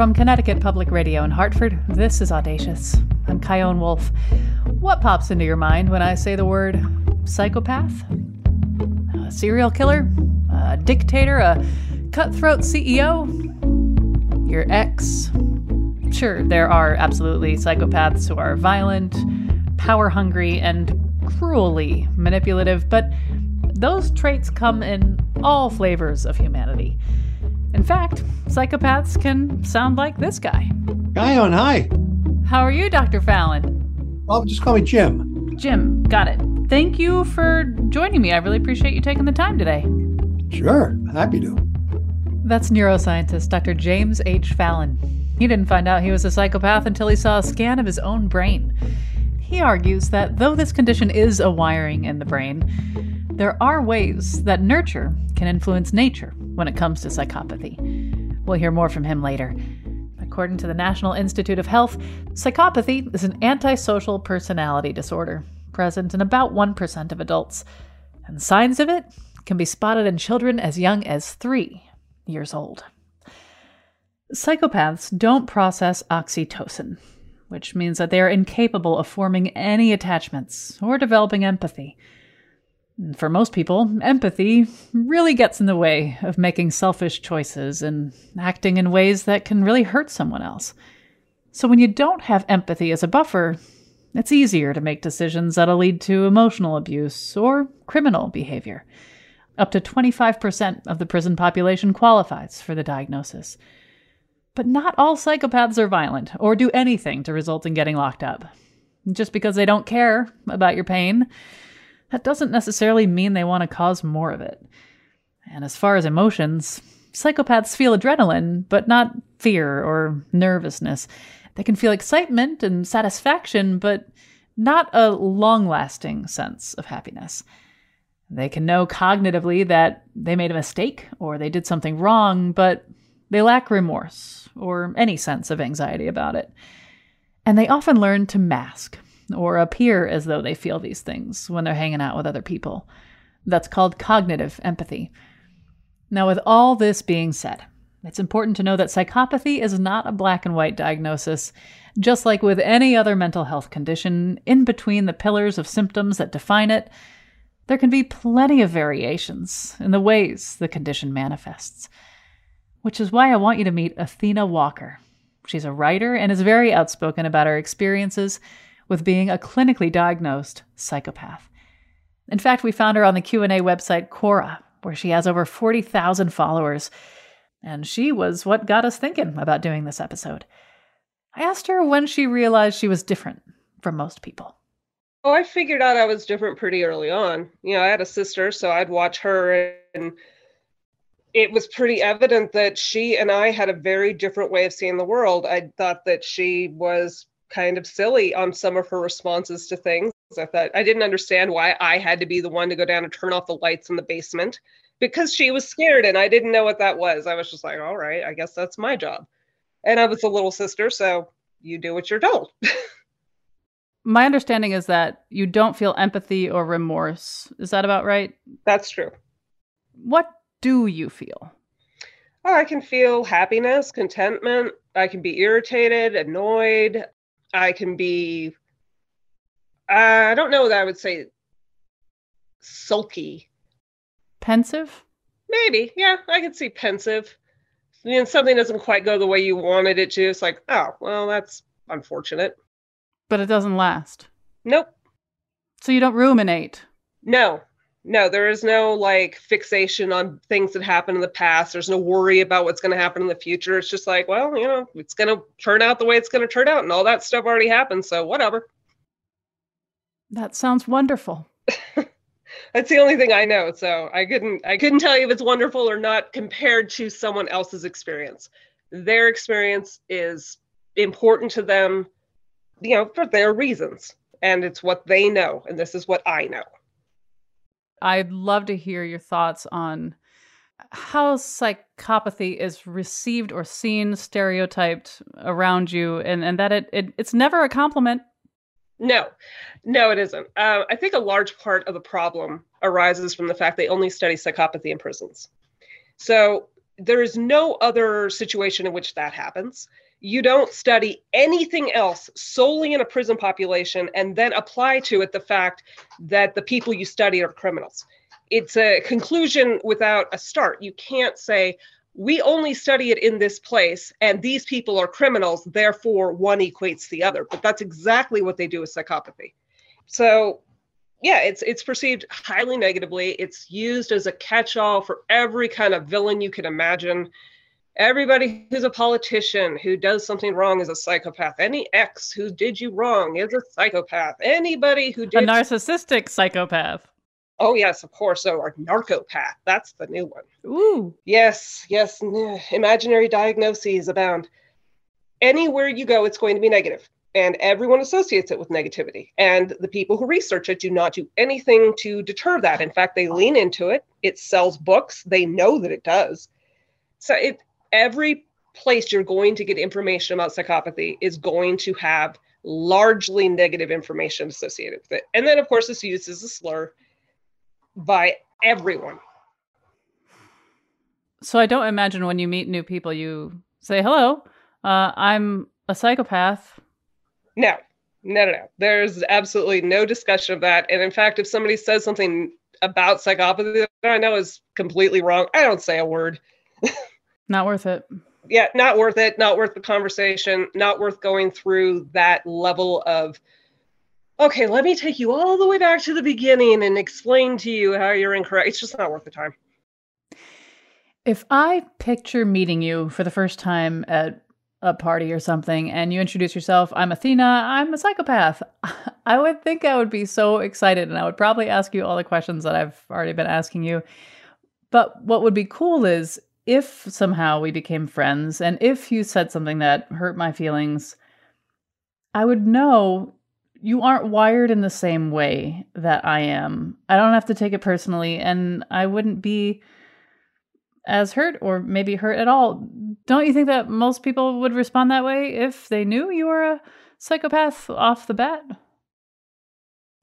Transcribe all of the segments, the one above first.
From Connecticut Public Radio in Hartford, this is Audacious. I'm Chion Wolf. What pops into your mind when I say the word psychopath? A serial killer? A dictator? A cutthroat CEO? Your ex? Sure, there are absolutely psychopaths who are violent, power hungry, and cruelly manipulative, but those traits come in all flavors of humanity. In fact, psychopaths can sound like this guy. Guy on high. How are you, Dr. Fallon? Well, just call me Jim. Jim, got it. Thank you for joining me. I really appreciate you taking the time today. Sure, happy to. That's neuroscientist Dr. James H. Fallon. He didn't find out he was a psychopath until he saw a scan of his own brain. He argues that though this condition is a wiring in the brain, there are ways that nurture can influence nature when it comes to psychopathy. We'll hear more from him later. According to the National Institute of Health, psychopathy is an antisocial personality disorder present in about 1% of adults, and signs of it can be spotted in children as young as three years old. Psychopaths don't process oxytocin, which means that they are incapable of forming any attachments or developing empathy. For most people, empathy really gets in the way of making selfish choices and acting in ways that can really hurt someone else. So, when you don't have empathy as a buffer, it's easier to make decisions that'll lead to emotional abuse or criminal behavior. Up to 25% of the prison population qualifies for the diagnosis. But not all psychopaths are violent or do anything to result in getting locked up. Just because they don't care about your pain, that doesn't necessarily mean they want to cause more of it. And as far as emotions, psychopaths feel adrenaline, but not fear or nervousness. They can feel excitement and satisfaction, but not a long lasting sense of happiness. They can know cognitively that they made a mistake or they did something wrong, but they lack remorse or any sense of anxiety about it. And they often learn to mask or appear as though they feel these things when they're hanging out with other people. That's called cognitive empathy. Now, with all this being said, it's important to know that psychopathy is not a black and white diagnosis. Just like with any other mental health condition, in between the pillars of symptoms that define it, there can be plenty of variations in the ways the condition manifests. Which is why I want you to meet Athena Walker. She's a writer and is very outspoken about her experiences with being a clinically diagnosed psychopath. In fact, we found her on the Q&A website Quora, where she has over 40,000 followers, and she was what got us thinking about doing this episode. I asked her when she realized she was different from most people. Oh, I figured out I was different pretty early on. You know, I had a sister, so I'd watch her and it was pretty evident that she and I had a very different way of seeing the world. I thought that she was kind of silly on some of her responses to things. I thought I didn't understand why I had to be the one to go down and turn off the lights in the basement because she was scared and I didn't know what that was. I was just like, all right, I guess that's my job. And I was a little sister, so you do what you're told. my understanding is that you don't feel empathy or remorse. Is that about right? That's true. What do you feel? Oh, I can feel happiness, contentment. I can be irritated, annoyed. I can be, uh, I don't know that I would say sulky. Pensive? Maybe. Yeah, I could see pensive. I mean, something doesn't quite go the way you wanted it to. It's like, oh, well, that's unfortunate. But it doesn't last. Nope. So you don't ruminate? No, no, there is no like fixation on things that happened in the past. There's no worry about what's going to happen in the future. It's just like, well, you know, it's going to turn out the way it's going to turn out, and all that stuff already happened. So whatever. That sounds wonderful. That's the only thing I know. So I couldn't I couldn't tell you if it's wonderful or not compared to someone else's experience. Their experience is important to them you know, for their reasons. And it's what they know. And this is what I know. I'd love to hear your thoughts on how psychopathy is received or seen, stereotyped around you, and, and that it, it it's never a compliment. No, no, it isn't. Uh, I think a large part of the problem arises from the fact they only study psychopathy in prisons. So there is no other situation in which that happens. You don't study anything else solely in a prison population and then apply to it the fact that the people you study are criminals. It's a conclusion without a start. You can't say, we only study it in this place and these people are criminals, therefore one equates the other. But that's exactly what they do with psychopathy. So yeah, it's it's perceived highly negatively. It's used as a catch-all for every kind of villain you can imagine. Everybody who's a politician who does something wrong is a psychopath. Any ex who did you wrong is a psychopath. Anybody who did a narcissistic psychopath. Oh yes, of course. So a narcopath. That's the new one. Ooh. Yes, yes. Imaginary diagnoses abound. Anywhere you go, it's going to be negative and everyone associates it with negativity. And the people who research it do not do anything to deter that. In fact, they lean into it. It sells books. They know that it does. So it every place you're going to get information about psychopathy is going to have largely negative information associated with it. And then of course it's used as a slur by everyone. So I don't imagine when you meet new people you say, "Hello, uh, I'm a psychopath no, no, no, no. There's absolutely no discussion of that. And in fact, if somebody says something about psychopathy that I know is completely wrong, I don't say a word. not worth it. Yeah, not worth it. Not worth the conversation. Not worth going through that level of, okay, let me take you all the way back to the beginning and explain to you how you're incorrect. It's just not worth the time. If I picture meeting you for the first time at a party or something and you introduce yourself, I'm Athena, I'm a psychopath. I would think I would be so excited and I would probably ask you all the questions that I've already been asking you. But what would be cool is if somehow we became friends and if you said something that hurt my feelings, I would know you aren't wired in the same way that I am. I don't have to take it personally and I wouldn't be as hurt or maybe hurt at all. Don't you think that most people would respond that way if they knew you were a psychopath off the bat?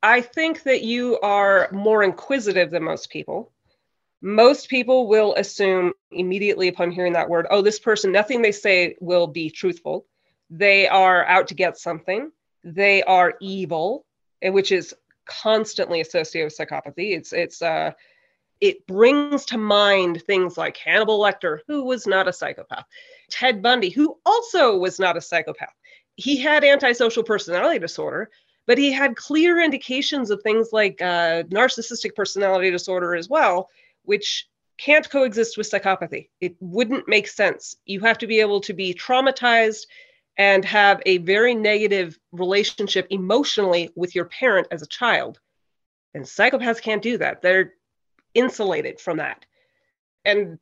I think that you are more inquisitive than most people. Most people will assume immediately upon hearing that word, oh, this person, nothing they say will be truthful. They are out to get something. They are evil, which is constantly associated with psychopathy. It's it's uh it brings to mind things like Hannibal Lecter, who was not a psychopath, Ted Bundy, who also was not a psychopath. He had antisocial personality disorder, but he had clear indications of things like uh, narcissistic personality disorder as well, which can't coexist with psychopathy. It wouldn't make sense. You have to be able to be traumatized and have a very negative relationship emotionally with your parent as a child. And psychopaths can't do that. They're insulated from that. And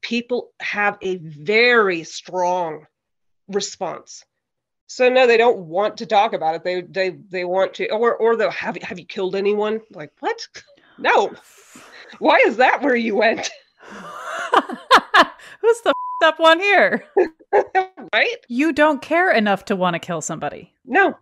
people have a very strong response. So no, they don't want to talk about it. They they they want to, or or they'll have have you killed anyone? Like what? No. Why is that where you went? Who's the up one here? right? You don't care enough to want to kill somebody. No,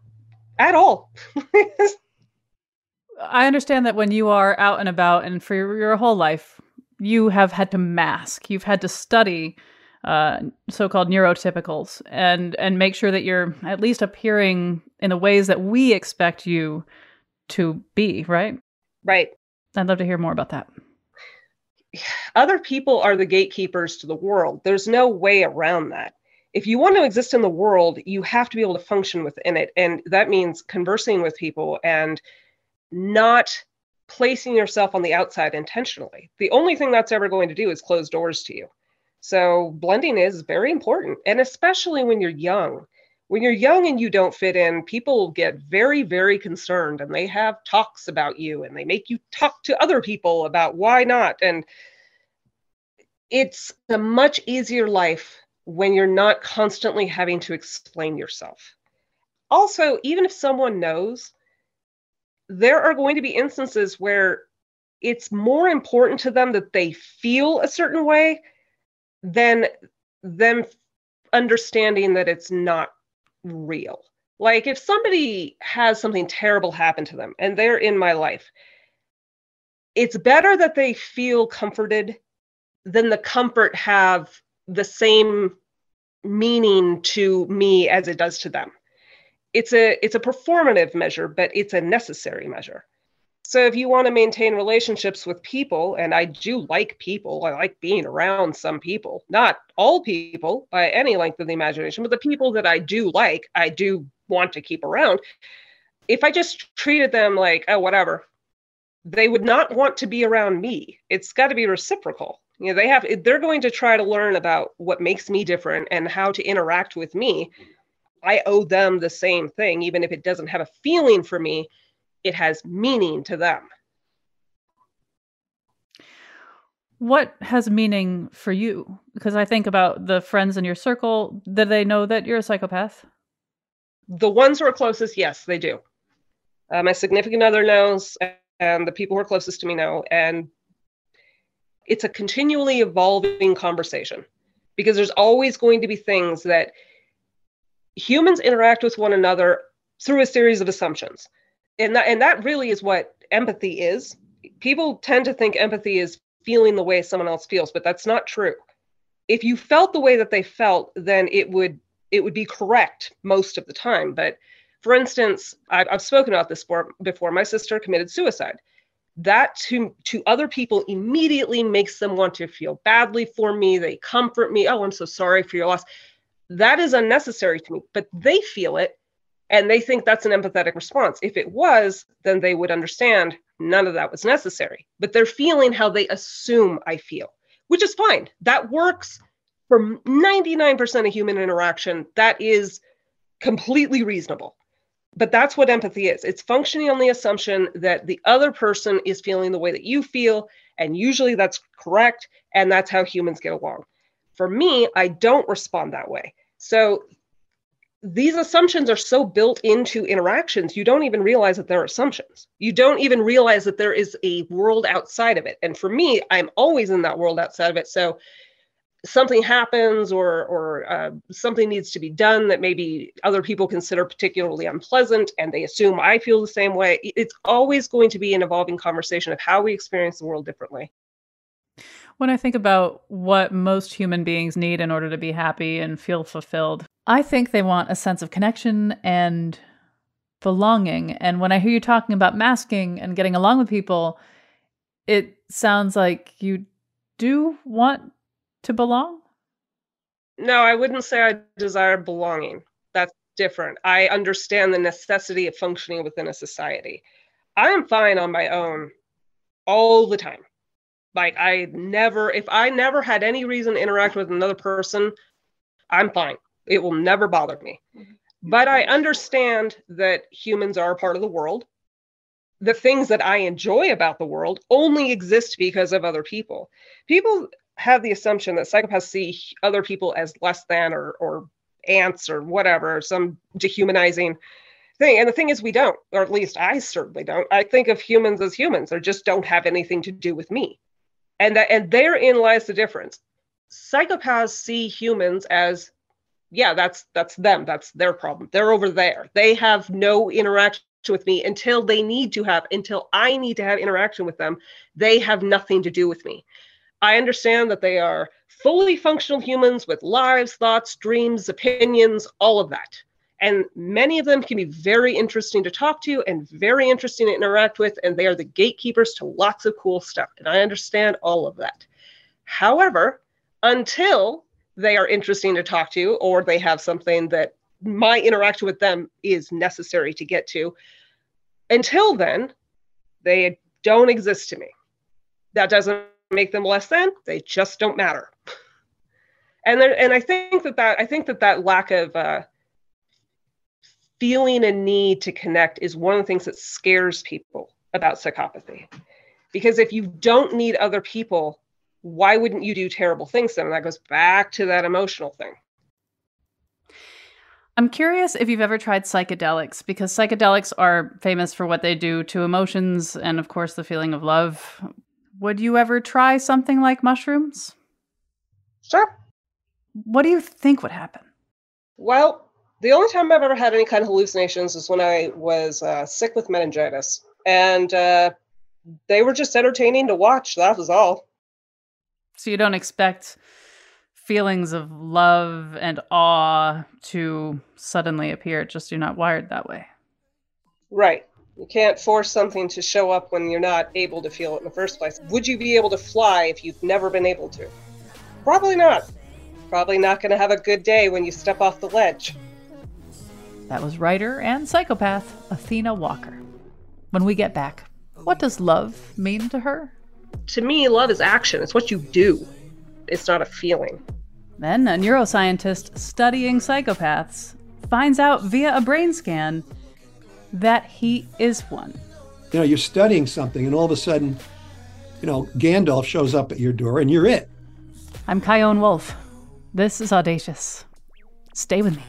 at all. I understand that when you are out and about and for your, whole life, you have had to mask. You've had to study uh, so-called neurotypicals and and make sure that you're at least appearing in the ways that we expect you to be. Right. Right. I'd love to hear more about that. Other people are the gatekeepers to the world. There's no way around that. If you want to exist in the world, you have to be able to function within it. And that means conversing with people and not placing yourself on the outside intentionally. The only thing that's ever going to do is close doors to you. So blending is very important, and especially when you're young. When you're young and you don't fit in, people get very, very concerned and they have talks about you and they make you talk to other people about why not. And it's a much easier life when you're not constantly having to explain yourself. also, even if someone knows, there are going to be instances where it's more important to them that they feel a certain way than them understanding that it's not real. Like if somebody has something terrible happen to them and they're in my life, it's better that they feel comforted than the comfort have the same meaning to me as it does to them. It's a it's a performative measure, but it's a necessary measure. So if you want to maintain relationships with people, and I do like people, I like being around some people, not all people by any length of the imagination, but the people that I do like, I do want to keep around. If I just treated them like, oh, whatever, they would not want to be around me. It's got to be reciprocal. You know, they have, they're going to try to learn about what makes me different and how to interact with me. I owe them the same thing, even if it doesn't have a feeling for me, it has meaning to them. What has meaning for you? Because I think about the friends in your circle. Do they know that you're a psychopath? The ones who are closest, yes, they do. Uh, my significant other knows, and the people who are closest to me know. And it's a continually evolving conversation because there's always going to be things that humans interact with one another through a series of assumptions. And that, and that really is what empathy is. People tend to think empathy is feeling the way someone else feels, but that's not true. If you felt the way that they felt, then it would it would be correct most of the time. But for instance, I've, I've spoken about this before. My sister committed suicide. That to to other people immediately makes them want to feel badly for me. They comfort me. Oh, I'm so sorry for your loss. That is unnecessary to me, but they feel it and they think that's an empathetic response. If it was, then they would understand none of that was necessary. But they're feeling how they assume I feel, which is fine. That works for 99% of human interaction. That is completely reasonable. But that's what empathy is it's functioning on the assumption that the other person is feeling the way that you feel. And usually that's correct. And that's how humans get along. For me, I don't respond that way. So these assumptions are so built into interactions, you don't even realize that they're assumptions. You don't even realize that there is a world outside of it. And for me, I'm always in that world outside of it. So something happens or or uh, something needs to be done that maybe other people consider particularly unpleasant and they assume i feel the same way it's always going to be an evolving conversation of how we experience the world differently when i think about what most human beings need in order to be happy and feel fulfilled i think they want a sense of connection and belonging and when i hear you talking about masking and getting along with people it sounds like you do want to belong? No, I wouldn't say I desire belonging. That's different. I understand the necessity of functioning within a society. I am fine on my own all the time. Like I never if I never had any reason to interact with another person, I'm fine. It will never bother me. Mm-hmm. But I understand that humans are a part of the world. The things that I enjoy about the world only exist because of other people. People have the assumption that psychopaths see other people as less than or or ants or whatever, some dehumanizing thing. And the thing is, we don't, or at least I certainly don't. I think of humans as humans. or just don't have anything to do with me. And that and therein lies the difference. Psychopaths see humans as, yeah, that's that's them. That's their problem. They're over there. They have no interaction with me until they need to have, until I need to have interaction with them. They have nothing to do with me. I understand that they are fully functional humans with lives, thoughts, dreams, opinions, all of that. And many of them can be very interesting to talk to and very interesting to interact with. And they are the gatekeepers to lots of cool stuff. And I understand all of that. However, until they are interesting to talk to or they have something that my interaction with them is necessary to get to, until then, they don't exist to me. That doesn't make them less than they just don't matter. And there, and i think that that i think that that lack of uh, feeling a need to connect is one of the things that scares people about psychopathy. Because if you don't need other people why wouldn't you do terrible things then and that goes back to that emotional thing I'm curious if you've ever tried psychedelics because psychedelics are famous for what they do to emotions and, of course, the feeling of love. Would you ever try something like mushrooms? Sure. What do you think would happen? Well, the only time I've ever had any kind of hallucinations is when I was uh, sick with meningitis. And uh, they were just entertaining to watch. That was all. So you don't expect feelings of love and awe to suddenly appear. Just you're not wired that way. Right. You can't force something to show up when you're not able to feel it in the first place. Would you be able to fly if you've never been able to? Probably not. Probably not going to have a good day when you step off the ledge. That was writer and psychopath Athena Walker. When we get back, what does love mean to her? To me, love is action. It's what you do. It's not a feeling. Then, a neuroscientist studying psychopaths finds out via a brain scan that he is one. You know, you're studying something, and all of a sudden, you know, Gandalf shows up at your door, and you're it. I'm Chion Wolf. This is Audacious. Stay with me.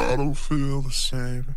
I don't feel the same.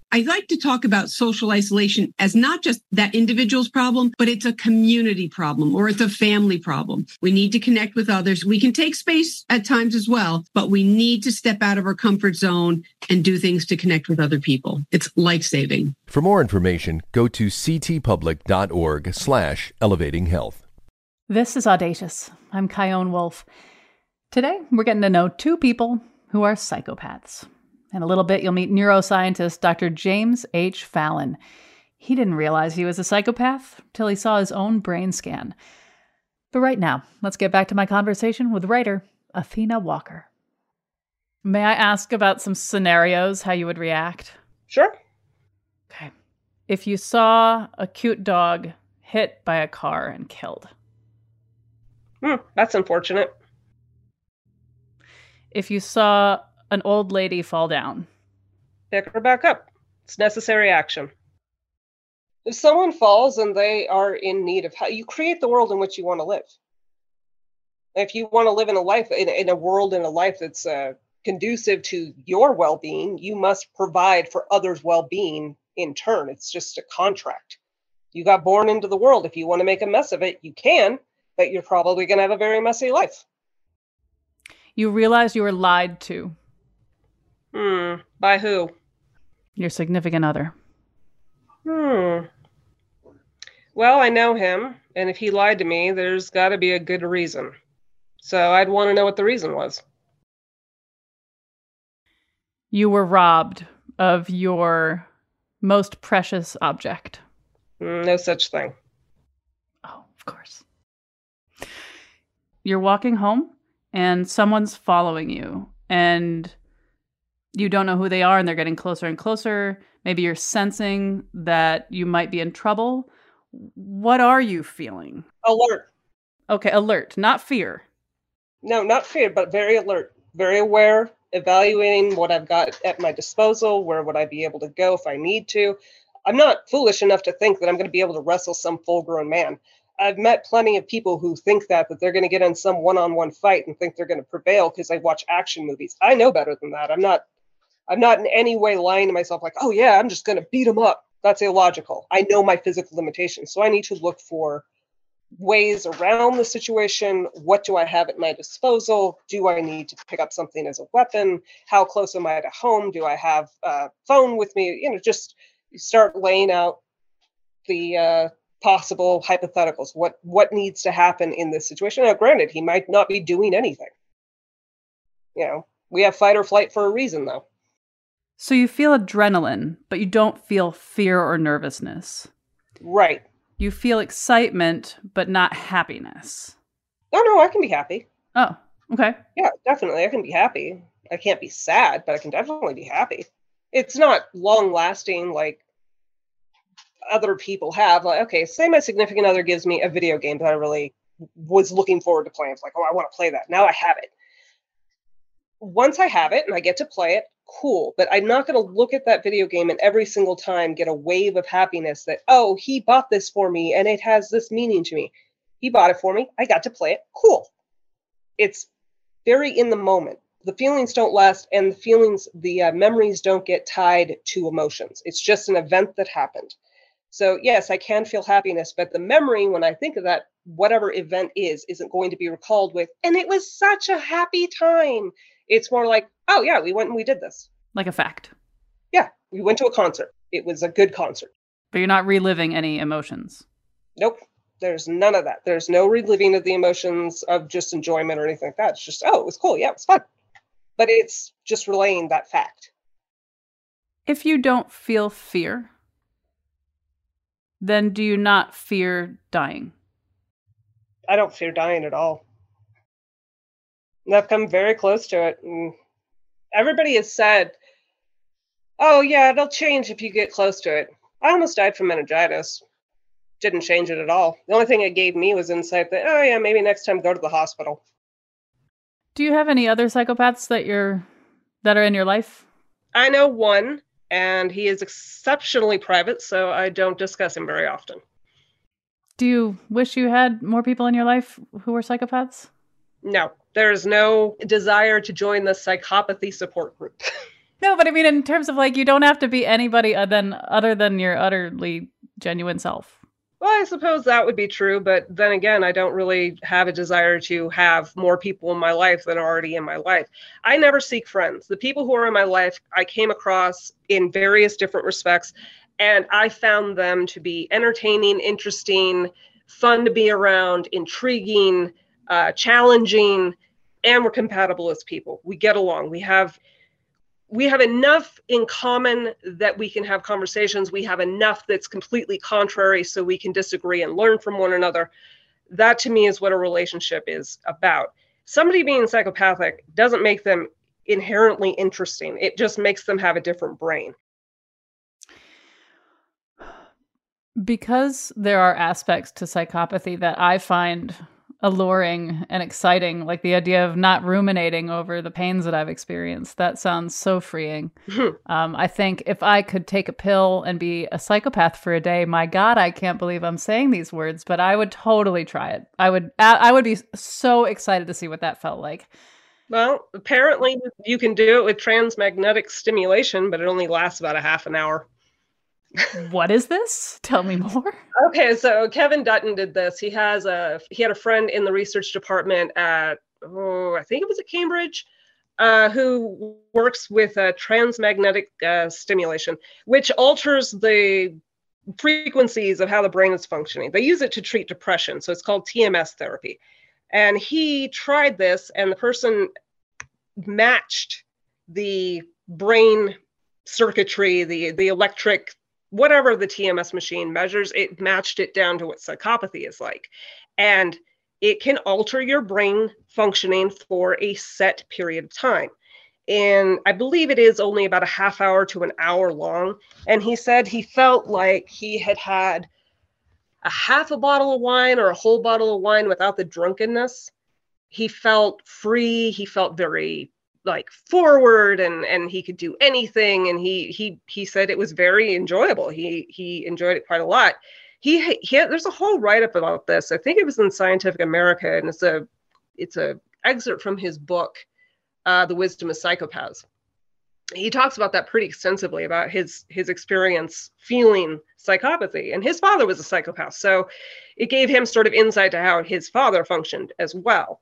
I like to talk about social isolation as not just that individual's problem, but it's a community problem or it's a family problem. We need to connect with others. We can take space at times as well, but we need to step out of our comfort zone and do things to connect with other people. It's life saving. For more information, go to ctpublic.org slash elevating health. This is Audacious. I'm Chion Wolf. Today, we're getting to know two people who are psychopaths. In a little bit, you'll meet neuroscientist Dr. James H. Fallon. He didn't realize he was a psychopath till he saw his own brain scan. But right now, let's get back to my conversation with writer Athena Walker. May I ask about some scenarios, how you would react? Sure. Okay. If you saw a cute dog hit by a car and killed, Hmm, that's unfortunate. if you saw an old lady fall down, Pick her back up. It's necessary action. If someone falls and they are in need of help, you create the world in which you want to live. If you want to live in a life, in, in a world, in a life that's uh, conducive to your well being, you must provide for others' well being in turn. It's just a contract. You got born into the world. If you want to make a mess of it, you can, but you're probably going to have a very messy life. you realize you were lied to, Hmm. By who? your significant other. Hmm. Well, I know him, and if he lied to me, there's got to be a good reason. So I'd want to know what the reason was. You were robbed of your most precious object. Mm, No such thing. Oh, of course. You're walking home and someone's following you, and you don't know who they are, and they're getting closer and closer. Maybe you're sensing that you might be in trouble. What are you feeling? Alert. Okay, alert, not fear. No, not fear, but very alert, very aware, evaluating what I've got at my disposal. Where would I be able to go if I need to? I'm not foolish enough to think that I'm going to be able to wrestle some full grown man. I've met plenty of people who think that that they're going to get in some one-on-one fight and think they're going to prevail because they watch action movies. I know better than that. I'm not I'm not in any way lying to myself like, "Oh yeah, I'm just going to beat him up." That's illogical. I know my physical limitations. So I need to look for ways around the situation. What do I have at my disposal? Do I need to pick up something as a weapon? How close am I to home? Do I have a phone with me? You know, just start laying out the uh, possible hypotheticals. What what needs to happen in this situation? Now, granted, he might not be doing anything. You know, we have fight or flight for a reason, though. So you feel adrenaline, but you don't feel fear or nervousness. Right. You feel excitement, but not happiness. Oh no, I can be happy. Oh, okay. Yeah, definitely, I can be happy. I can't be sad, but I can definitely be happy. It's not long lasting like other people have. Like, okay, say my significant other gives me a video game that I really was looking forward to playing. It's like, oh, I want to play that. Now I have it. Once I have it and I get to play it, cool. But I'm not going to look at that video game and every single time get a wave of happiness that, oh, he bought this for me and it has this meaning to me. He bought it for me. I got to play it. Cool. It's very in the moment. The feelings don't last, and the feelings, the uh, memories don't get tied to emotions. It's just an event that happened. So, yes, I can feel happiness, but the memory, when I think of that, whatever event is, isn't going to be recalled with, and it was such a happy time. It's more like, oh, yeah, we went and we did this. Like a fact. Yeah, we went to a concert. It was a good concert. But you're not reliving any emotions. Nope. There's none of that. There's no reliving of the emotions of just enjoyment or anything like that. It's just, oh, it was cool. Yeah, it was fun. But it's just relaying that fact. If you don't feel fear, then do you not fear dying? I don't fear dying at all. And I've come very close to it. And everybody has said, oh, yeah, it'll change if you get close to it. I almost died from meningitis. Didn't change it at all. The only thing it gave me was insight that, oh, yeah, maybe next time go to the hospital. Do you have any other psychopaths that you're that are in your life? I know one, and he is exceptionally private, so I don't discuss him very often. Do you wish you had more people in your life who were psychopaths? No, there's no desire to join the psychopathy support group. No, but I mean in terms of like you don't have to be anybody other than other than your utterly genuine self. Well, I suppose that would be true, but then again, I don't really have a desire to have more people in my life than are already in my life. I never seek friends. The people who are in my life, I came across in various different respects, and I found them to be entertaining, interesting, fun to be around, intriguing, uh, challenging, and we're compatible as people. We get along. We have we have enough in common that we can have conversations. We have enough that's completely contrary so we can disagree and learn from one another. That to me is what a relationship is about. Somebody being psychopathic doesn't make them inherently interesting, it just makes them have a different brain. Because there are aspects to psychopathy that I find alluring and exciting like the idea of not ruminating over the pains that i've experienced. That sounds so freeing. Um, i think if i could take a pill and be a psychopath for a day my god i can't believe i'm saying these words but i would totally try it. I would i would be so excited to see what that felt like. Well apparently you can do it with transmagnetic stimulation but it only lasts about a half an hour what is this? Tell me more. Okay, so Kevin Dutton did this. He has a he had a friend in the research department at oh I think it was at Cambridge, uh, who works with uh, transmagnetic uh, stimulation, which alters the frequencies of how the brain is functioning. They use it to treat depression, so it's called TMS therapy. And he tried this, and the person matched the brain circuitry, the the electric whatever the TMS machine measures, it matched it down to what psychopathy is like. And it can alter your brain functioning for a set period of time. And I believe it is only about a half hour to an hour long. And he said he felt like he had had a half a bottle of wine or a whole bottle of wine without the drunkenness. He felt free. He felt very like forward and and he could do anything and he he he said it was very enjoyable. He he enjoyed it quite a lot. He he had, there's a whole write up about this. I think it was in scientific america and it's a it's a excerpt from his book uh, the wisdom of psychopaths. He talks about that pretty extensively about his his experience feeling psychopathy and his father was a psychopath so it gave him sort of insight to how his father functioned as well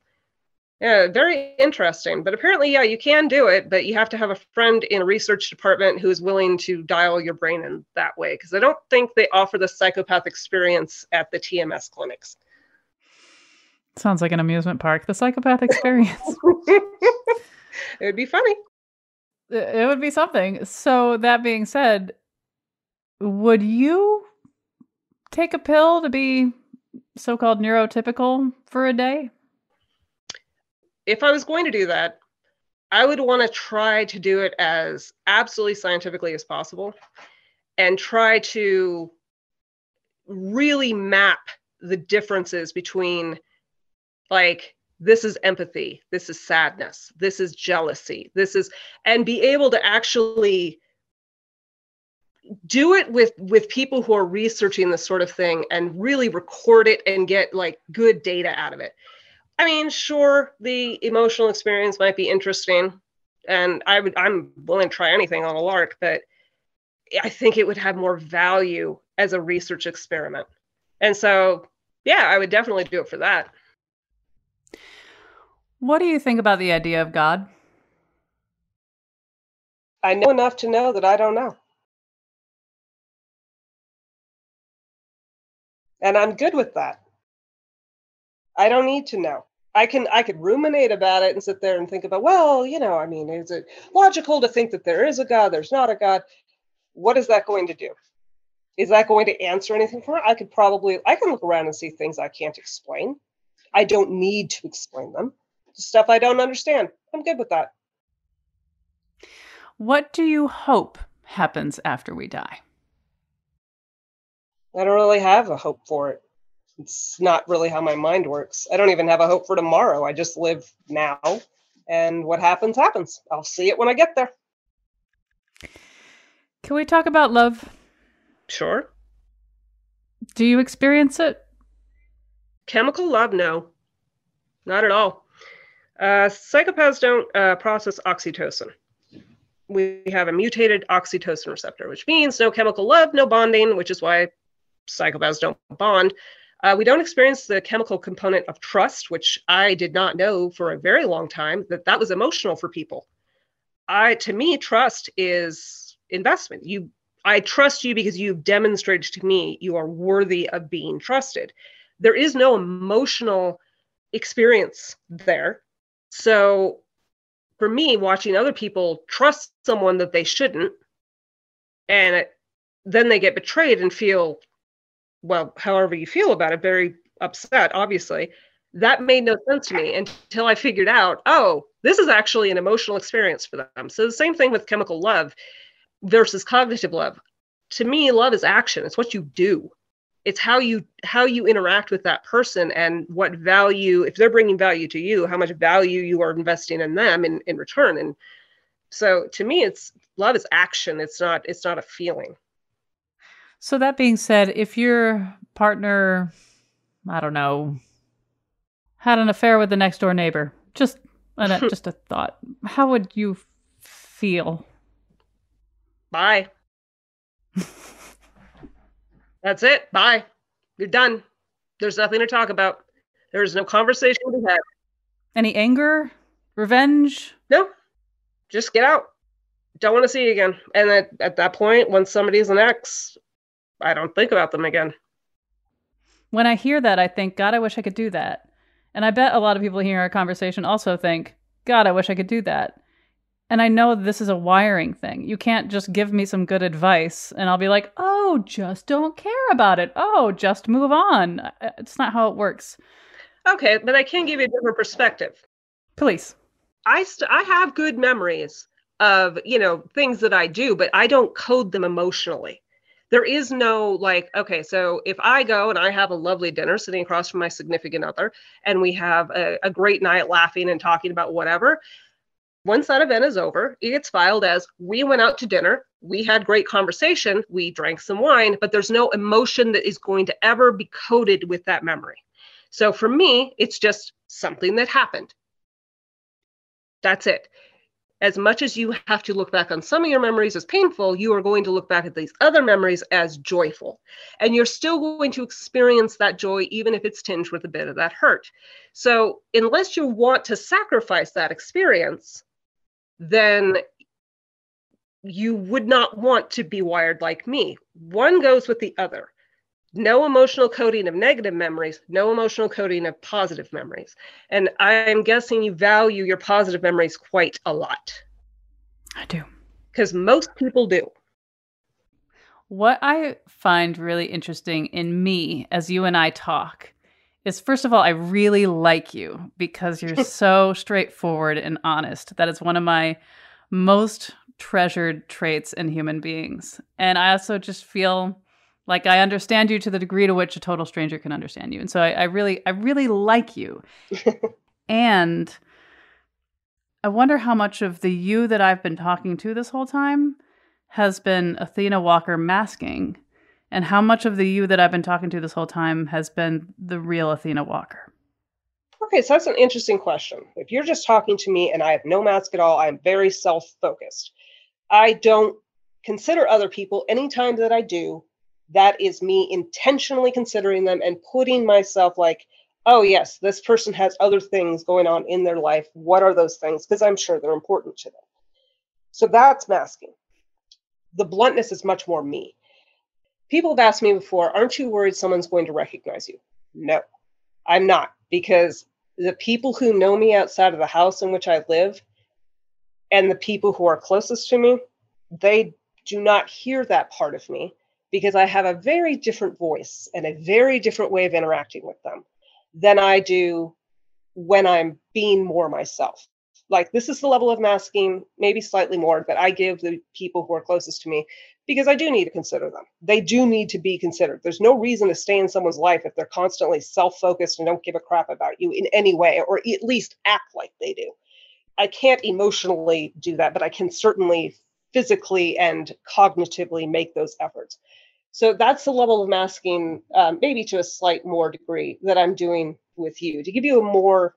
Yeah, very interesting. But apparently, yeah, you can do it, but you have to have a friend in a research department who is willing to dial your brain in that way. Because I don't think they offer the psychopath experience at the TMS clinics. Sounds like an amusement park. The psychopath experience. it would be funny. it would be something. So, that being said, would you take a pill to be so called neurotypical for a day? If I was going to do that, I would want to try to do it as absolutely scientifically as possible and try to really map the differences between like this is empathy this is sadness this is jealousy this is and be able to actually do it with with people who are researching this sort of thing and really record it and get like good data out of it i mean sure the emotional experience might be interesting and i would i'm willing to try anything on a lark but i think it would have more value as a research experiment. And so yeah i would definitely do it for that. What do you think about the idea of God? i know enough to know that i don't know. And i'm good with that. I don't need to know i can i could ruminate about it and sit there and think about well you know i mean is it logical to think that there is a god there's not a god? What is that going to do? Is that going to answer anything for me? I could probably i can look around and see things i can't explain. I don't need to explain them. Stuff i don't understand. I'm good with that. What do you hope happens after we die? I don't really have a hope for it. It's not really how my mind works. I don't even have a hope for tomorrow. I just live now, and what happens, happens. I'll see it when I get there. Can we talk about love? Sure. Do you experience it? Chemical love, no, not at all. Uh, psychopaths don't uh, process oxytocin. We have a mutated oxytocin receptor, which means no chemical love, no bonding, which is why psychopaths don't bond. Uh, we don't experience the chemical component of trust, which I did not know for a very long time that that was emotional for people. I, to me, trust is investment. You, I trust you because you've demonstrated to me you are worthy of being trusted. There is no emotional experience there. So, for me, watching other people trust someone that they shouldn't, and it, then they get betrayed and feel well, however you feel about it, very upset, obviously. That made no sense to me until I figured out, oh, this is actually an emotional experience for them. So the same thing with chemical love versus cognitive love. To me, love is action. It's what you do. It's how you how you interact with that person and what value, if they're bringing value to you, how much value you are investing in them in, in return. And so to me, it's love is action. It's not it's not a feeling. So that being said, if your partner, I don't know, had an affair with the next door neighbor, just an, just a thought, how would you feel? Bye. That's it. Bye. You're done. There's nothing to talk about. There's no conversation to had. Any anger, revenge? No, just get out. Don't want to see you again. And at, at that point, when somebody's an ex, I don't think about them again. When I hear that, I think, God, I wish I could do that. And I bet a lot of people hearing our conversation also think, God, I wish I could do that. And I know this is a wiring thing. You can't just give me some good advice and I'll be like, oh, just don't care about it. Oh, just move on. It's not how it works. Okay, but I can give you a different perspective. Please. I st- I have good memories of you know things that I do, but I don't code them emotionally. There is no like, okay, so if I go and I have a lovely dinner sitting across from my significant other, and we have a, a great night laughing and talking about whatever, once that event is over, it gets filed as we went out to dinner, we had great conversation, we drank some wine, but there's no emotion that is going to ever be coded with that memory. So for me, it's just something that happened. That's it. As much as you have to look back on some of your memories as painful, you are going to look back at these other memories as joyful. And you're still going to experience that joy, even if it's tinged with a bit of that hurt. So, unless you want to sacrifice that experience, then you would not want to be wired like me. One goes with the other. No emotional coding of negative memories, no emotional coding of positive memories. And I'm guessing you value your positive memories quite a lot. I do. Because most people do. What I find really interesting in me as you and I talk is first of all, I really like you because you're so straightforward and honest. That is one of my most treasured traits in human beings. And I also just feel like I understand you to the degree to which a total stranger can understand you. And so I, I really, I really like you. and I wonder how much of the you that I've been talking to this whole time has been Athena Walker masking, and how much of the you that I've been talking to this whole time has been the real Athena Walker. Okay, so that's an interesting question. If you're just talking to me and I have no mask at all, I'm very self focused. I don't consider other people anytime that I do. That is me intentionally considering them and putting myself like, oh, yes, this person has other things going on in their life. What are those things? Because I'm sure they're important to them. So that's masking. The bluntness is much more me. People have asked me before, aren't you worried someone's going to recognize you? No, I'm not, because the people who know me outside of the house in which I live and the people who are closest to me, they do not hear that part of me because I have a very different voice and a very different way of interacting with them than I do when I'm being more myself. Like, this is the level of masking, maybe slightly more, that I give the people who are closest to me because I do need to consider them. They do need to be considered. There's no reason to stay in someone's life if they're constantly self focused and don't give a crap about you in any way, or at least act like they do. I can't emotionally do that, but I can certainly physically and cognitively make those efforts. So that's the level of masking, um, maybe to a slight more degree, that I'm doing with you to give you a more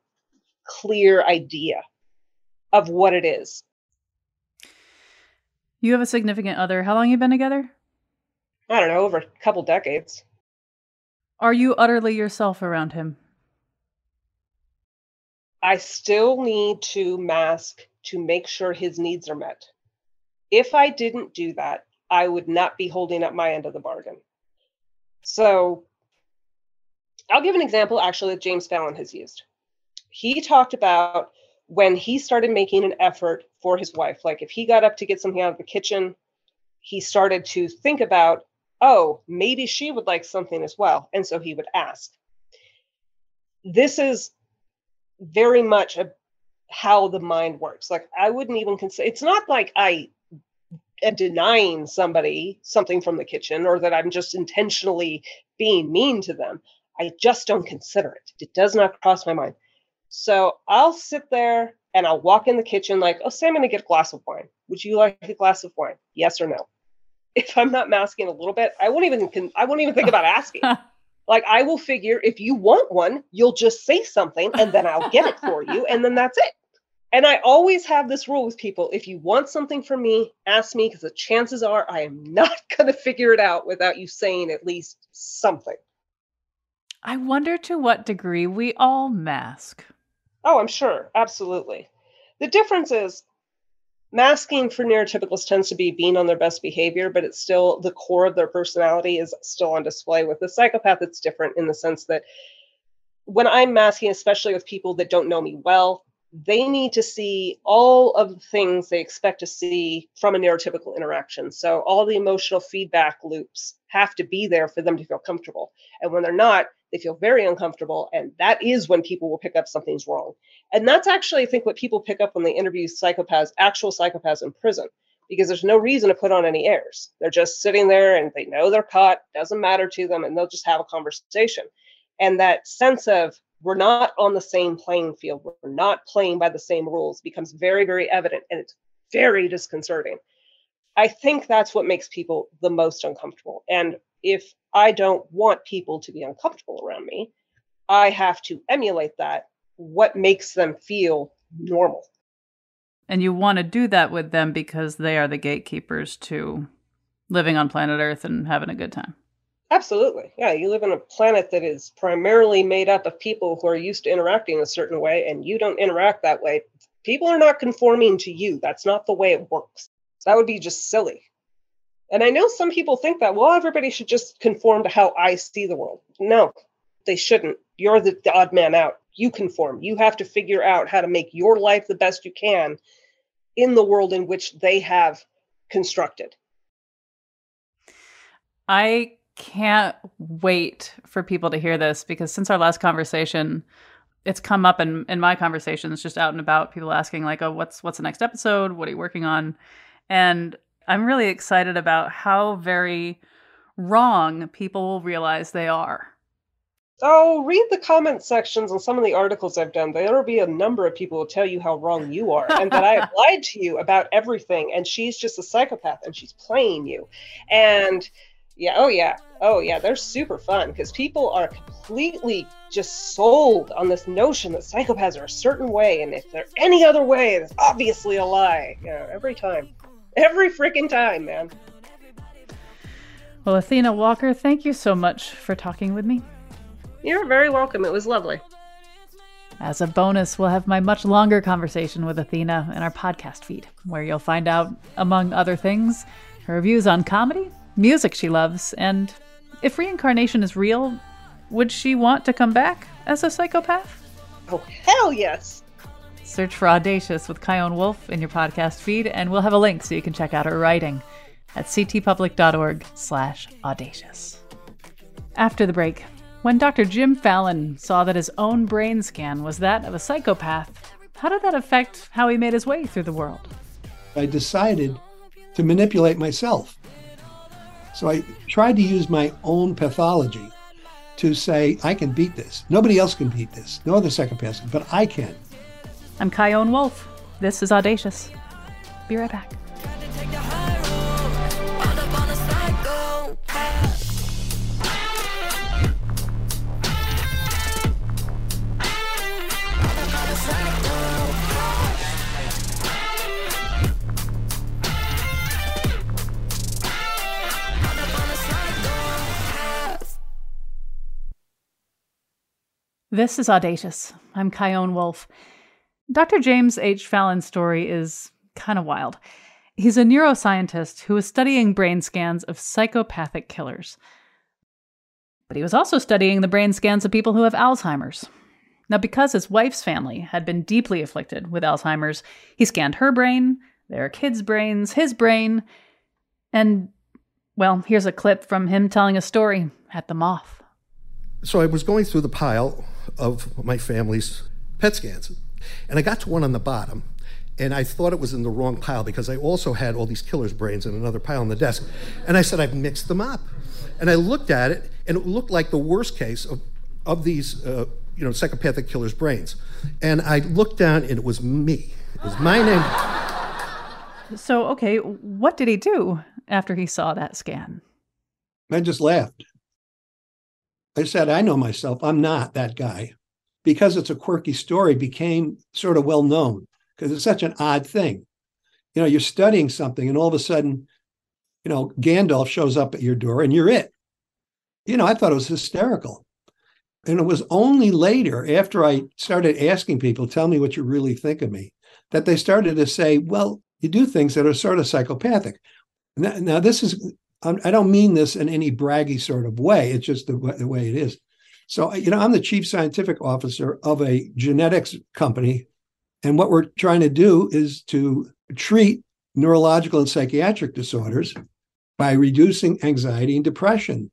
clear idea of what it is. You have a significant other. How long you been together? I don't know, over a couple decades. Are you utterly yourself around him? I still need to mask to make sure his needs are met. If I didn't do that, I would not be holding up my end of the bargain. So I'll give an example actually that James Fallon has used. He talked about when he started making an effort for his wife, like if he got up to get something out of the kitchen, he started to think about, oh, maybe she would like something as well. And so he would ask. This is very much a, how the mind works. Like I wouldn't even consider it's not like I am denying somebody something from the kitchen or that I'm just intentionally being mean to them. I just don't consider it. It does not cross my mind. So I'll sit there and I'll walk in the kitchen like, oh, say I'm going to get a glass of wine. Would you like a glass of wine? Yes or no? If I'm not masking a little bit, I won't even I won't even think about asking. Like I will figure if you want one, you'll just say something and then I'll get it for you and then that's it. And I always have this rule with people if you want something from me, ask me because the chances are I am not going to figure it out without you saying at least something. I wonder to what degree we all mask. Oh, I'm sure. Absolutely. The difference is masking for neurotypicals tends to be being on their best behavior, but it's still the core of their personality is still on display. With the psychopath, it's different in the sense that when I'm masking, especially with people that don't know me well, they need to see all of the things they expect to see from a neurotypical interaction. So all the emotional feedback loops have to be there for them to feel comfortable. And when they're not, they feel very uncomfortable. And that is when people will pick up something's wrong. And that's actually, I think, what people pick up when they interview psychopaths, actual psychopaths in prison, because there's no reason to put on any airs. They're just sitting there and they know they're caught, doesn't matter to them, and they'll just have a conversation. And that sense of we're not on the same playing field, we're not playing by the same rules becomes very, very evident. And it's very disconcerting. I think that's what makes people the most uncomfortable. And if I don't want people to be uncomfortable around me, I have to emulate that what makes them feel normal. And you want to do that with them because they are the gatekeepers to living on planet Earth and having a good time. Absolutely. Yeah, you live on a planet that is primarily made up of people who are used to interacting a certain way, and you don't interact that way. People are not conforming to you. That's not the way it works. That would be just silly. And I know some people think that, well, everybody should just conform to how I see the world. No, they shouldn't. You're the, the odd man out. You conform. You have to figure out how to make your life the best you can in the world in which they have constructed. I can't wait for people to hear this because since our last conversation, it's come up in, in my conversations just out and about, people asking like, oh, what's what's the next episode? What are you working on? And I'm really excited about how very wrong people will realize they are. Oh, read the comment sections on some of the articles I've done. There will be a number of people who tell you how wrong you are and that I have lied to you about everything. And she's just a psychopath and she's playing you. And yeah, oh yeah, oh yeah, they're super fun because people are completely just sold on this notion that psychopaths are a certain way. And if they're any other way, it's obviously a lie. You know, every time. Every freaking time, man. Well, Athena Walker, thank you so much for talking with me. You're very welcome. It was lovely. As a bonus, we'll have my much longer conversation with Athena in our podcast feed, where you'll find out, among other things, her views on comedy, music she loves, and if reincarnation is real, would she want to come back as a psychopath? Oh, hell yes. Search for Audacious with Chion Wolf in your podcast feed, and we'll have a link so you can check out her writing at ctpublic.org slash audacious. After the break, when Dr. Jim Fallon saw that his own brain scan was that of a psychopath, how did that affect how he made his way through the world? I decided to manipulate myself. So I tried to use my own pathology to say, I can beat this. Nobody else can beat this. No other psychopath, can, but I can. I'm Chion Wolf. This is Audacious. Be right back. This is Audacious. I'm Chion Wolf. Dr. James H. Fallon's story is kind of wild. He's a neuroscientist who was studying brain scans of psychopathic killers. But he was also studying the brain scans of people who have Alzheimer's. Now, because his wife's family had been deeply afflicted with Alzheimer's, he scanned her brain, their kids' brains, his brain, and, well, here's a clip from him telling a story at the Moth. So I was going through the pile of my family's PET scans. And I got to one on the bottom, and I thought it was in the wrong pile because I also had all these killer's brains in another pile on the desk. And I said, I've mixed them up. And I looked at it, and it looked like the worst case of, of these, uh, you know, psychopathic killer's brains. And I looked down, and it was me. It was my name. So, okay, what did he do after he saw that scan? I just laughed. I said, I know myself. I'm not that guy. Because it's a quirky story, became sort of well known because it's such an odd thing. You know, you're studying something and all of a sudden, you know, Gandalf shows up at your door and you're it. You know, I thought it was hysterical. And it was only later, after I started asking people, tell me what you really think of me, that they started to say, well, you do things that are sort of psychopathic. Now, now this is I don't mean this in any braggy sort of way. It's just the, the way it is. So, you know, I'm the chief scientific officer of a genetics company. And what we're trying to do is to treat neurological and psychiatric disorders by reducing anxiety and depression.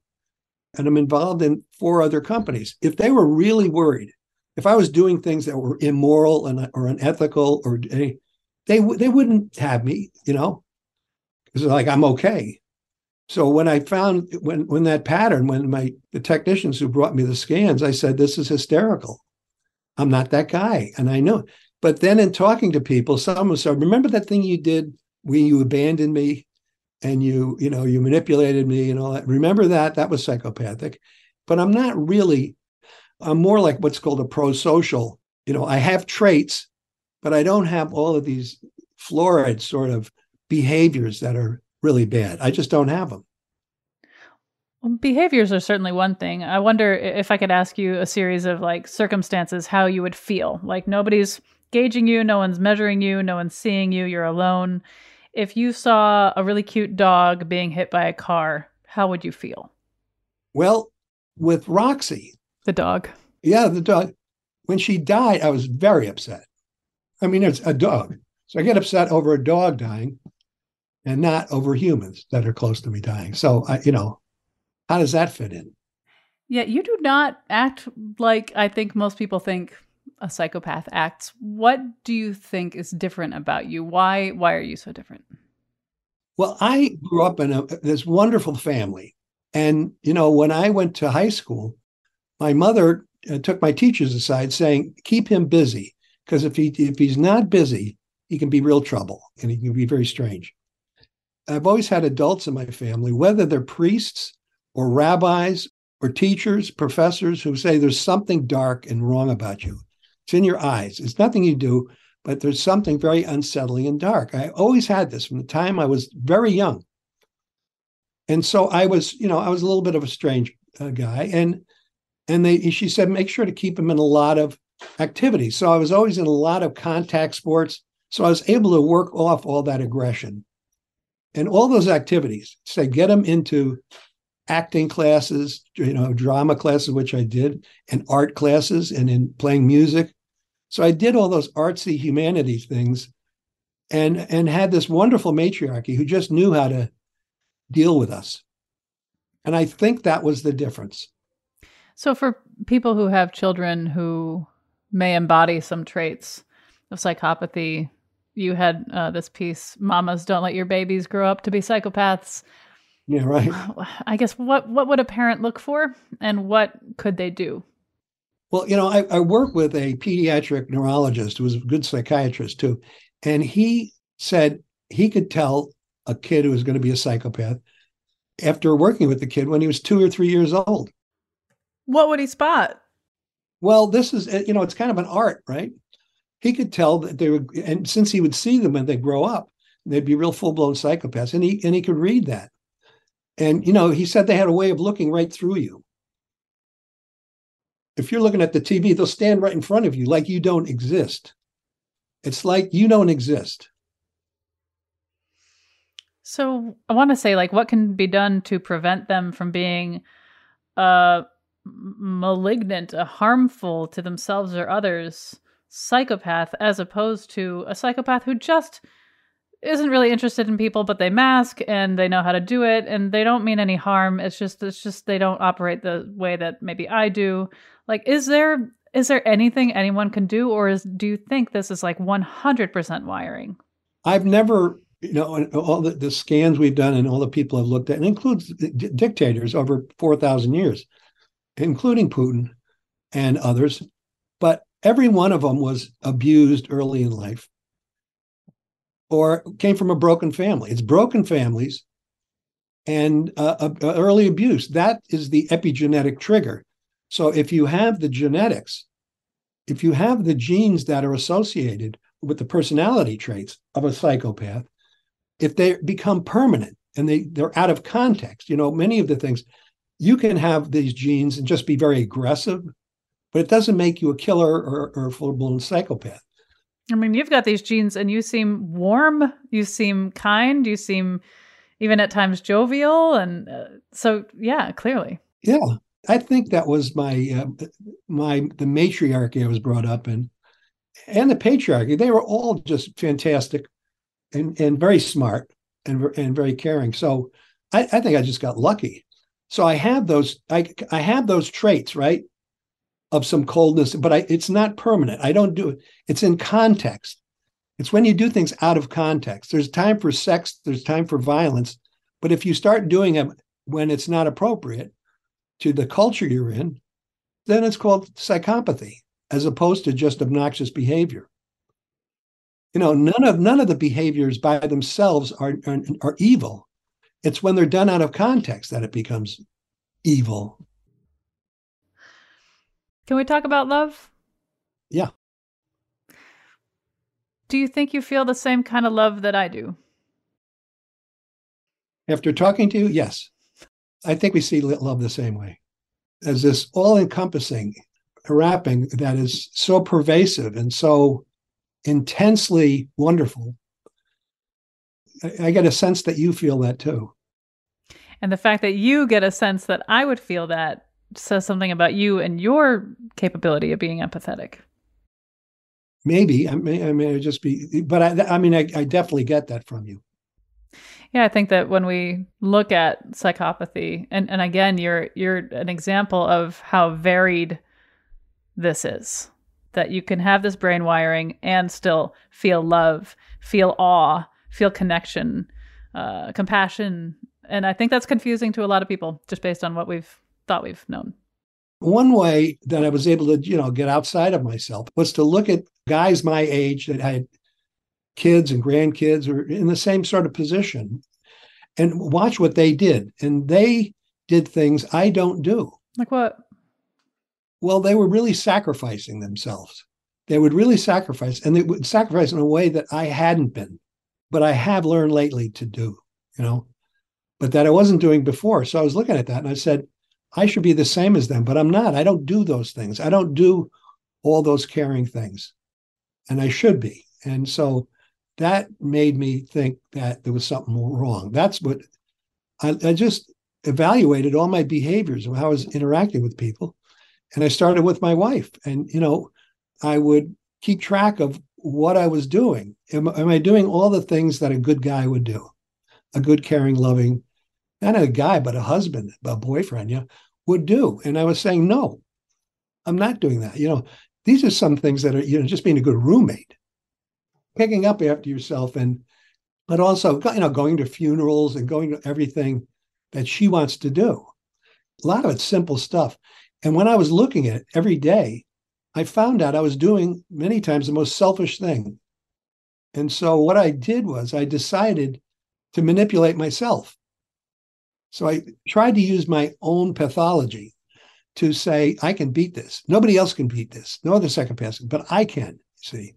And I'm involved in four other companies. If they were really worried, if I was doing things that were immoral and, or unethical, or eh, they they wouldn't have me, you know, because like I'm okay. So when I found when when that pattern, when my the technicians who brought me the scans, I said, "This is hysterical. I'm not that guy," and I know. But then in talking to people, some said, "Remember that thing you did when you abandoned me, and you you know you manipulated me and all that. Remember that? That was psychopathic." But I'm not really. I'm more like what's called a pro-social. You know, I have traits, but I don't have all of these florid sort of behaviors that are really bad. I just don't have them. Well, behaviors are certainly one thing. I wonder if I could ask you a series of like circumstances how you would feel. Like nobody's gauging you, no one's measuring you, no one's seeing you, you're alone. If you saw a really cute dog being hit by a car, how would you feel? Well, with Roxy, The dog. yeah, the dog, when she died, I was very upset. I mean, it's a dog. So I get upset over a dog dying and not over humans that are close to me dying. So, I, you know, how does that fit in? Yeah, you do not act like I think most people think a psychopath acts. What do you think is different about you? Why why are you so different? Well, I grew up in a, this wonderful family. And, you know, when I went to high school, my mother uh, took my teachers aside saying, keep him busy. Because if, he, if he's not busy, he can be real trouble and he can be very strange. I've always had adults in my family, whether they're priests or rabbis or teachers, professors, who say there's something dark and wrong about you. It's in your eyes. It's nothing you do, but there's something very unsettling and dark. I always had this from the time I was very young. And so I was, you know, I was a little bit of a strange uh, guy. And and they she said make sure to keep him in a lot of activities. So I was always in a lot of contact sports. So I was able to work off all that aggression. And all those activities, say get them into acting classes, you know, drama classes, which I did, and art classes, and in playing music. So I did all those artsy humanities things, and and had this wonderful matriarchy who just knew how to deal with us. And I think that was the difference. So for people who have children who may embody some traits of psychopathy, you had uh, this piece, "Mamas don't let your babies grow up to be psychopaths." Yeah, right. I guess what what would a parent look for, and what could they do? Well, you know, I, I work with a pediatric neurologist who was a good psychiatrist too. And he said he could tell a kid who was going to be a psychopath after working with the kid when he was two or three years old. What would he spot? Well, this is, you know, it's kind of an art, right? He could tell that they were, and since he would see them when they grow up, they'd be real full blown psychopaths. And he, and he could read that. And, you know, he said they had a way of looking right through you. If you're looking at the TV, they'll stand right in front of you like you don't exist. It's like you don't exist. So I want to say, like, what can be done to prevent them from being uh, malignant, a harmful to themselves or others psychopath, as opposed to a psychopath who just isn't really interested in people, but they mask and they know how to do it, and they don't mean any harm. It's just, it's just they don't operate the way that maybe I do. Like, is there is there anything anyone can do, or is do you think this is like one hundred percent wiring? I've never, you know, all the, the scans we've done and all the people I've looked at, and includes d- dictators over 4,000 years, including Putin and others. But every one of them was abused early in life or came from a broken family. It's broken families and uh, uh, early abuse. That is the epigenetic trigger. So if you have the genetics, if you have the genes that are associated with the personality traits of a psychopath, if they become permanent and they, they're out of context, you know, many of the things you can have these genes and just be very aggressive, but it doesn't make you a killer or, or a full blown psychopath. I mean, you've got these genes and you seem warm, you seem kind, you seem even at times jovial. And uh, so, yeah, clearly. Yeah. I think that was my uh, my the matriarchy I was brought up in, and the patriarchy. They were all just fantastic, and and very smart and and very caring. So I, I think I just got lucky. So I have those I I have those traits right of some coldness, but I it's not permanent. I don't do it. It's in context. It's when you do things out of context. There's time for sex. There's time for violence, but if you start doing them when it's not appropriate to the culture you're in, then it's called psychopathy as opposed to just obnoxious behavior. You know, none of none of the behaviors by themselves are, are, are evil. It's when they're done out of context that it becomes evil. Can we talk about love? Yeah. Do you think you feel the same kind of love that I do? After talking to you, yes. I think we see love the same way as this all encompassing wrapping that is so pervasive and so intensely wonderful. I, I get a sense that you feel that too. And the fact that you get a sense that I would feel that says something about you and your capability of being empathetic. Maybe I may, I may just be, but I, I mean, I, I definitely get that from you. Yeah, I think that when we look at psychopathy, and, and again, you're you're an example of how varied this is. That you can have this brain wiring and still feel love, feel awe, feel connection, uh, compassion, and I think that's confusing to a lot of people just based on what we've thought we've known. One way that I was able to, you know, get outside of myself was to look at guys my age that had kids and grandkids or in the same sort of position and watch what they did. And they did things I don't do. Like what? Well, they were really sacrificing themselves. They would really sacrifice, and they would sacrifice in a way that I hadn't been, but I have learned lately to do, you know, but that I wasn't doing before. So I was looking at that and I said, I should be the same as them, but I'm not. I don't do those things. I don't do all those caring things. And I should be. And so that made me think that there was something wrong. That's what I, I just evaluated all my behaviors and how I was interacting with people. And I started with my wife. And, you know, I would keep track of what I was doing. Am, am I doing all the things that a good guy would do? A good, caring, loving, not a guy, but a husband, a boyfriend, yeah, would do. And I was saying, no, I'm not doing that. You know, these are some things that are, you know, just being a good roommate. Picking up after yourself and but also you know going to funerals and going to everything that she wants to do. A lot of it's simple stuff. And when i was looking at it every day i found out i was doing many times the most selfish thing. And so what i did was i decided to manipulate myself so i tried to use my own pathology to say i can beat this nobody else can beat this no other psychopath but i can see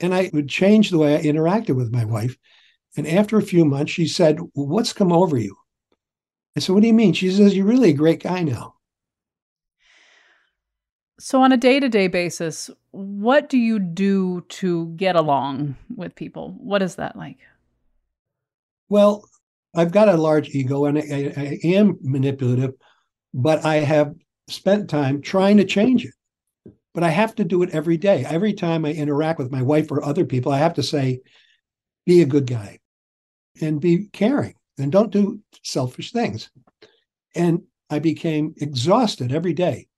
and I would change the way I interacted with my wife. And after a few months, she said, What's come over you? I said, What do you mean? She says, You're really a great guy now. So, on a day to day basis, what do you do to get along with people? What is that like? Well, I've got a large ego and I, I, I am manipulative, but I have spent time trying to change it but I have to do it every day. Every time I interact with my wife or other people, I have to say, be a good guy and be caring and don't do selfish things. And I became exhausted every day.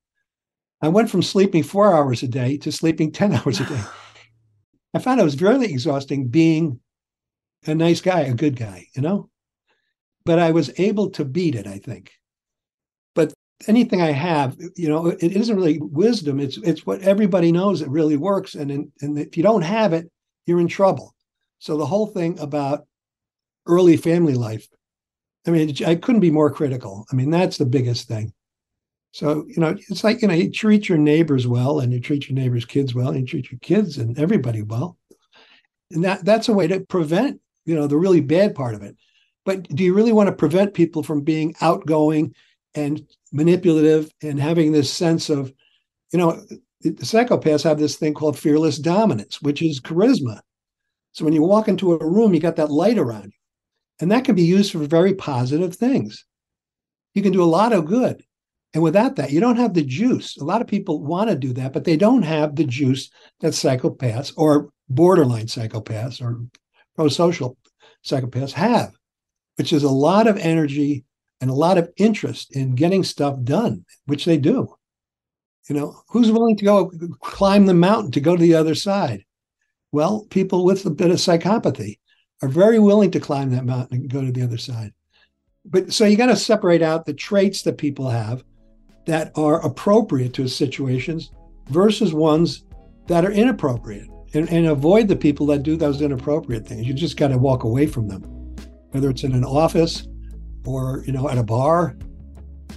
I went from sleeping four hours a day to sleeping 10 hours a day. I found it was very exhausting being a nice guy, a good guy, you know? But I was able to beat it, I think But anything I have, you know, it isn't really wisdom. It's it's what everybody knows it really works, and in, and if you don't have it, you're in trouble. So the whole thing about early family life, I mean, I couldn't be more critical. I mean, that's the biggest thing. So you know, it's like you know, you treat your neighbors well, and you treat your neighbors' kids well, and you treat your kids and everybody well, and that that's a way to prevent you know the really bad part of it. But do you really want to prevent people from being outgoing and manipulative and having this sense of, you know, the psychopaths have this thing called fearless dominance, which is charisma. So when you walk into a room, you got that light around you. And that can be used for very positive things. You can do a lot of good. And without that, you don't have the juice. A lot of people want to do that, but they don't have the juice that psychopaths or borderline psychopaths or pro-social psychopaths have, which is a lot of energy and a lot of interest in getting stuff done, which they do. You know, who's willing to go climb the mountain to go to the other side? Well, people with a bit of psychopathy are very willing to climb that mountain and go to the other side. But so you got to separate out the traits that people have that are appropriate to situations versus ones that are inappropriate and, and avoid the people that do those inappropriate things. You just got to walk away from them, whether it's in an office or you know at a bar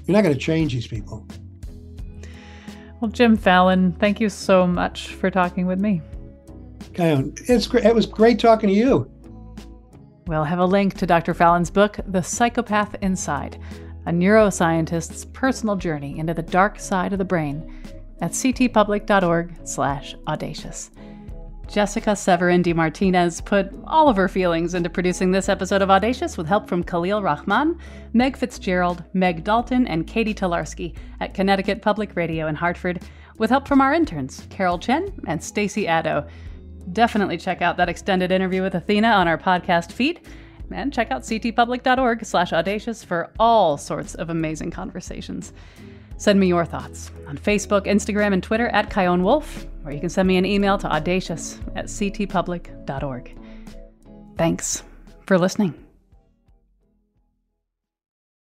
you're not going to change these people well jim fallon thank you so much for talking with me Chion, it's great. It was great talking to you. We'll have a link to Dr. Fallon's book, The Psychopath Inside, a neuroscientist's personal journey into the dark side of the brain at ctpublic.org/audacious. Jessica Severin de Martinez put all of her feelings into producing this episode of Audacious with help from Khalil Rahman, Meg Fitzgerald, Meg Dalton, and Katie Tolarski at Connecticut Public Radio in Hartford, with help from our interns, Carol Chen and Stacy Addo. Definitely check out that extended interview with Athena on our podcast feed, and check out ctpublic.org slash audacious for all sorts of amazing conversations. Send me your thoughts on Facebook, Instagram, and Twitter at Chion Wolf, or you can send me an email to audacious at ctpublic.org. Thanks for listening.